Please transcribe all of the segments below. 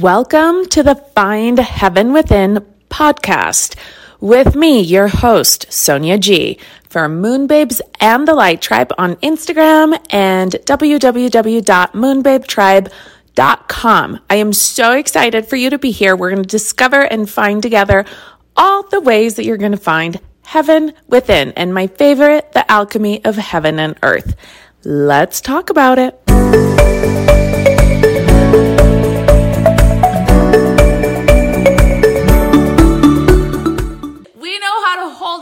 Welcome to the Find Heaven Within podcast with me, your host, Sonia G, for Moonbabes and the Light Tribe on Instagram and www.moonbabetribe.com. I am so excited for you to be here. We're going to discover and find together all the ways that you're going to find heaven within. And my favorite, the alchemy of heaven and earth. Let's talk about it.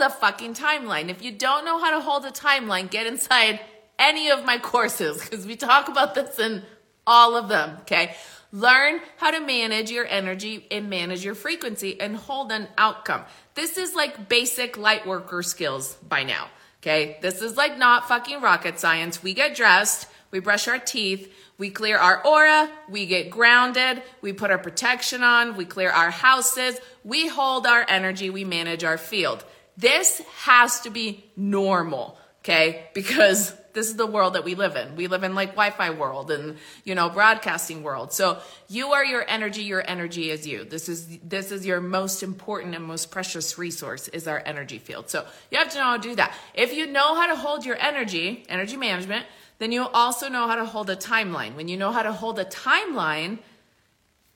Hold a fucking timeline. If you don't know how to hold a timeline, get inside any of my courses because we talk about this in all of them, okay? Learn how to manage your energy and manage your frequency and hold an outcome. This is like basic light worker skills by now. Okay. This is like not fucking rocket science. We get dressed, we brush our teeth, we clear our aura, we get grounded, we put our protection on, we clear our houses, we hold our energy, we manage our field. This has to be normal. Okay. Because this is the world that we live in. We live in like Wi-Fi world and, you know, broadcasting world. So you are your energy. Your energy is you. This is, this is your most important and most precious resource is our energy field. So you have to know how to do that. If you know how to hold your energy, energy management, then you also know how to hold a timeline. When you know how to hold a timeline,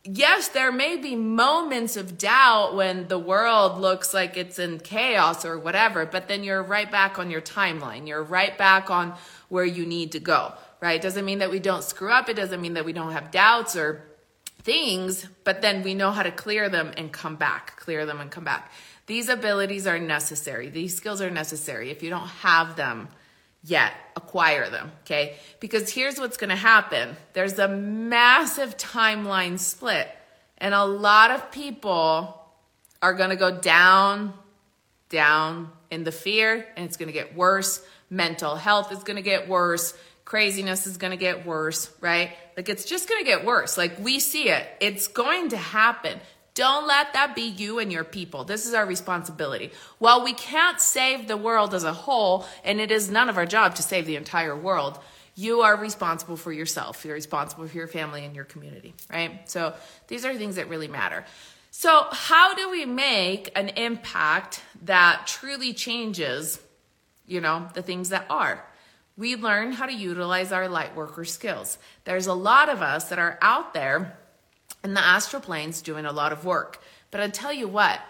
yes, there may be moments of doubt when the world looks like it's in chaos or whatever, but then you're right back on your timeline. You're right back on where you need to go, right? It doesn't mean that we don't screw up. It doesn't mean that we don't have doubts or things, but then we know how to clear them and come back, clear them and come back. These abilities are necessary. These skills are necessary. If you don't have them, yet acquire them, okay? Because here's what's gonna happen there's a massive timeline split, and a lot of people are gonna go down, down in the fear, and it's gonna get worse. Mental health is gonna get worse. Craziness is gonna get worse, right? Like it's just gonna get worse. Like we see it, it's going to happen. Don't let that be you and your people. This is our responsibility. While we can't save the world as a whole, and it is none of our job to save the entire world, you are responsible for yourself. You're responsible for your family and your community, right? So these are things that really matter. So, how do we make an impact that truly changes, you know, the things that are? We learn how to utilize our light worker skills. There's a lot of us that are out there and the astral plane's doing a lot of work. But I tell you what,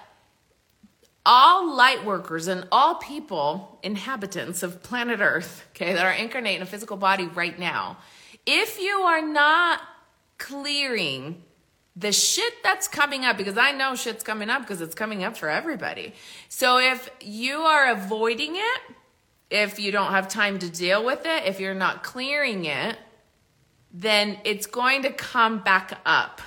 all light workers and all people, inhabitants of planet Earth, okay, that are incarnate in a physical body right now, if you are not clearing the shit that's coming up, because I know shit's coming up because it's coming up for everybody. So if you are avoiding it, if you don't have time to deal with it, if you're not clearing it, then it's going to come back up.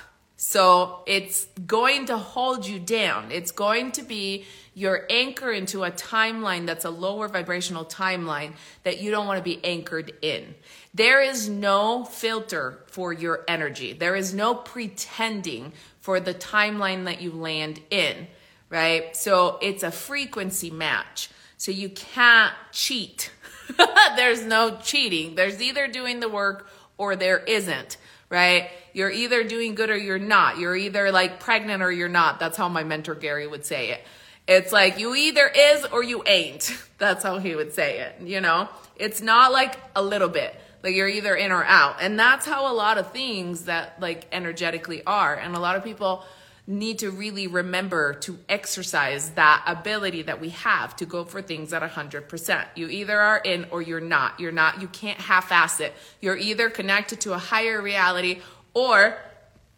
So it's going to hold you down. It's going to be your anchor into a timeline that's a lower vibrational timeline that you don't want to be anchored in. There is no filter for your energy. There is no pretending for the timeline that you land in, right? So it's a frequency match. So you can't cheat. There's no cheating. There's either doing the work or there isn't right? You're either doing good or you're not. You're either like pregnant or you're not. That's how my mentor Gary would say it. It's like you either is or you ain't. That's how he would say it, you know? It's not like a little bit. Like you're either in or out. And that's how a lot of things that like energetically are. And a lot of people need to really remember to exercise that ability that we have to go for things at 100%. You either are in or you're not. You're not, you can't half ass it. You're either connected to a higher reality or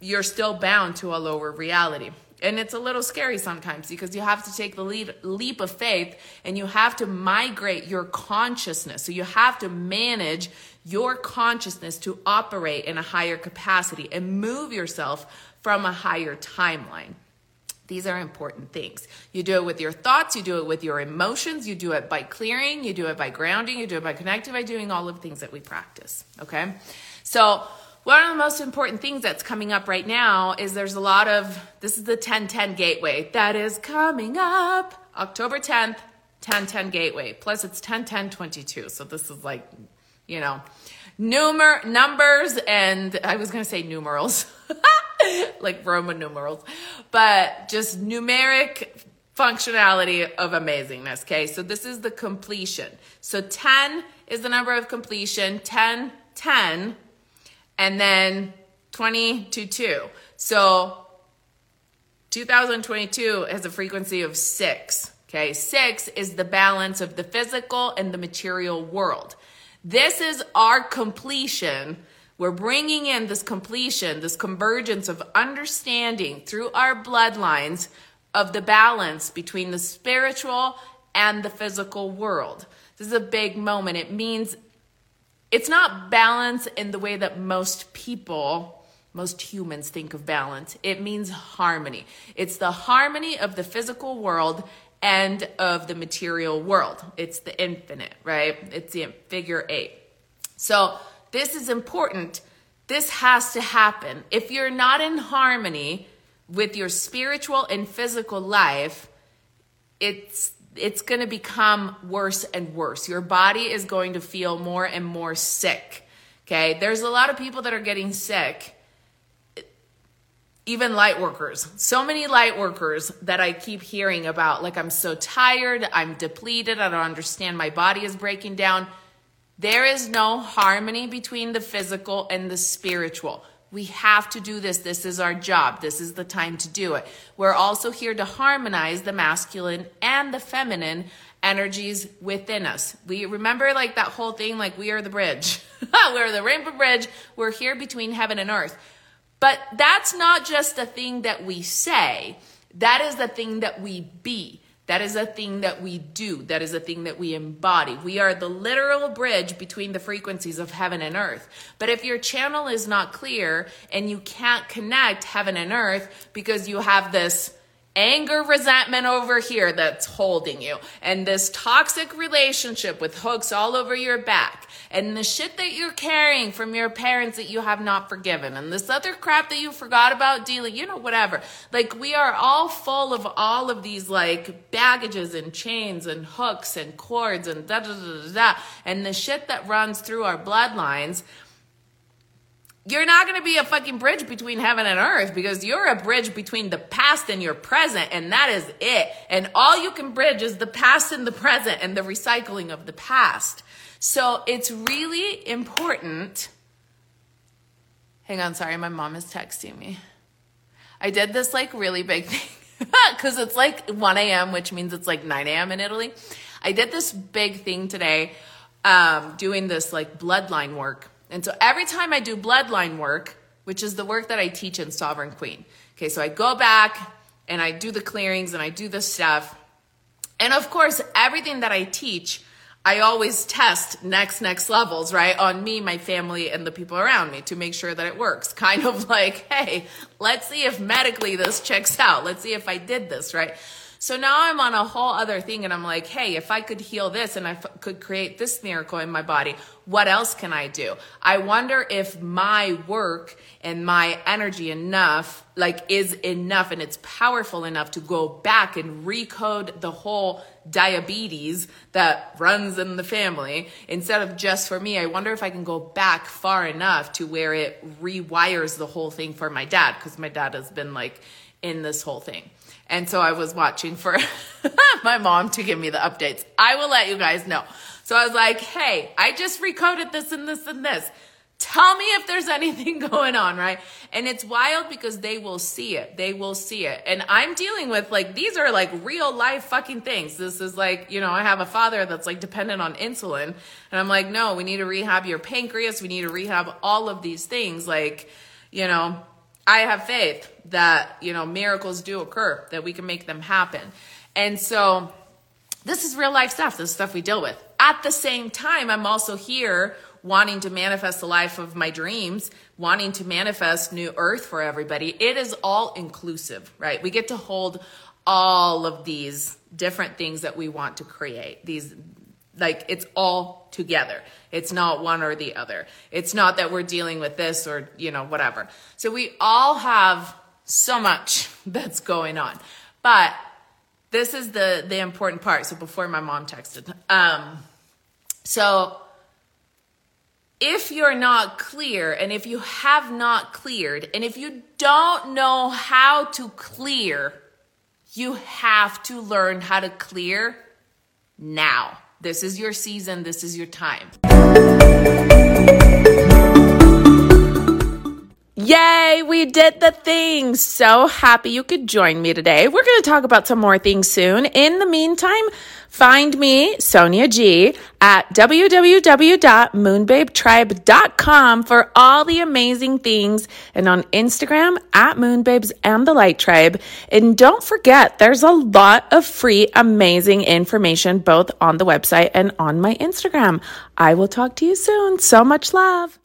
you're still bound to a lower reality. And it's a little scary sometimes because you have to take the lead, leap of faith and you have to migrate your consciousness. So you have to manage your consciousness to operate in a higher capacity and move yourself from a higher timeline. These are important things. You do it with your thoughts, you do it with your emotions, you do it by clearing, you do it by grounding, you do it by connecting, by doing all of the things that we practice. Okay? So, one of the most important things that's coming up right now is there's a lot of this is the 1010 gateway that is coming up October 10th, 1010 gateway. Plus it's 1010 22. So this is like, you know, numer numbers and I was going to say numerals. like Roman numerals, but just numeric functionality of amazingness. Okay, so this is the completion. So 10 is the number of completion, 10, 10, and then 20 to 2. So 2022 has a frequency of 6. Okay, 6 is the balance of the physical and the material world. This is our completion we're bringing in this completion, this convergence of understanding through our bloodlines of the balance between the spiritual and the physical world. This is a big moment. It means it's not balance in the way that most people, most humans think of balance. It means harmony. It's the harmony of the physical world and of the material world. It's the infinite, right? It's the figure eight. So, this is important. This has to happen. If you're not in harmony with your spiritual and physical life, it's it's going to become worse and worse. Your body is going to feel more and more sick. Okay? There's a lot of people that are getting sick. Even light workers. So many light workers that I keep hearing about like I'm so tired, I'm depleted, I don't understand my body is breaking down. There is no harmony between the physical and the spiritual. We have to do this. This is our job. This is the time to do it. We're also here to harmonize the masculine and the feminine energies within us. We remember like that whole thing, like we are the bridge. We're the rainbow bridge. We're here between heaven and earth. But that's not just a thing that we say. That is the thing that we be. That is a thing that we do. That is a thing that we embody. We are the literal bridge between the frequencies of heaven and earth. But if your channel is not clear and you can't connect heaven and earth because you have this anger, resentment over here that's holding you, and this toxic relationship with hooks all over your back, and the shit that you're carrying from your parents that you have not forgiven, and this other crap that you forgot about dealing, you know, whatever. Like, we are all full of all of these, like, baggages and chains and hooks and cords and da da da da da, and the shit that runs through our bloodlines you're not going to be a fucking bridge between heaven and earth because you're a bridge between the past and your present, and that is it. And all you can bridge is the past and the present and the recycling of the past. So it's really important. Hang on, sorry, my mom is texting me. I did this like really big thing because it's like 1 a.m., which means it's like 9 a.m. in Italy. I did this big thing today, um, doing this like bloodline work and so every time I do bloodline work, which is the work that I teach in Sovereign Queen, okay, so I go back and I do the clearings and I do the stuff. And of course, everything that I teach, I always test next, next levels, right? On me, my family, and the people around me to make sure that it works. Kind of like, hey, let's see if medically this checks out. Let's see if I did this, right? So now I'm on a whole other thing and I'm like, hey, if I could heal this and I f- could create this miracle in my body, what else can I do? I wonder if my work and my energy enough, like is enough and it's powerful enough to go back and recode the whole diabetes that runs in the family instead of just for me. I wonder if I can go back far enough to where it rewires the whole thing for my dad because my dad has been like in this whole thing. And so I was watching for my mom to give me the updates. I will let you guys know. So I was like, hey, I just recoded this and this and this. Tell me if there's anything going on, right? And it's wild because they will see it. They will see it. And I'm dealing with like, these are like real life fucking things. This is like, you know, I have a father that's like dependent on insulin. And I'm like, no, we need to rehab your pancreas. We need to rehab all of these things. Like, you know, I have faith that, you know, miracles do occur, that we can make them happen. And so this is real life stuff, this stuff we deal with. At the same time, I'm also here wanting to manifest the life of my dreams, wanting to manifest new earth for everybody. It is all inclusive, right? We get to hold all of these different things that we want to create. These like it's all together. It's not one or the other. It's not that we're dealing with this or, you know, whatever. So we all have so much that's going on. But this is the the important part. So before my mom texted. Um so if you're not clear and if you have not cleared and if you don't know how to clear, you have to learn how to clear now. This is your season, this is your time. Yay, we did the thing. So happy you could join me today. We're going to talk about some more things soon. In the meantime, find me, Sonia G, at www.moonbabetribe.com for all the amazing things and on Instagram at Moonbabes and the Light Tribe. And don't forget, there's a lot of free, amazing information both on the website and on my Instagram. I will talk to you soon. So much love.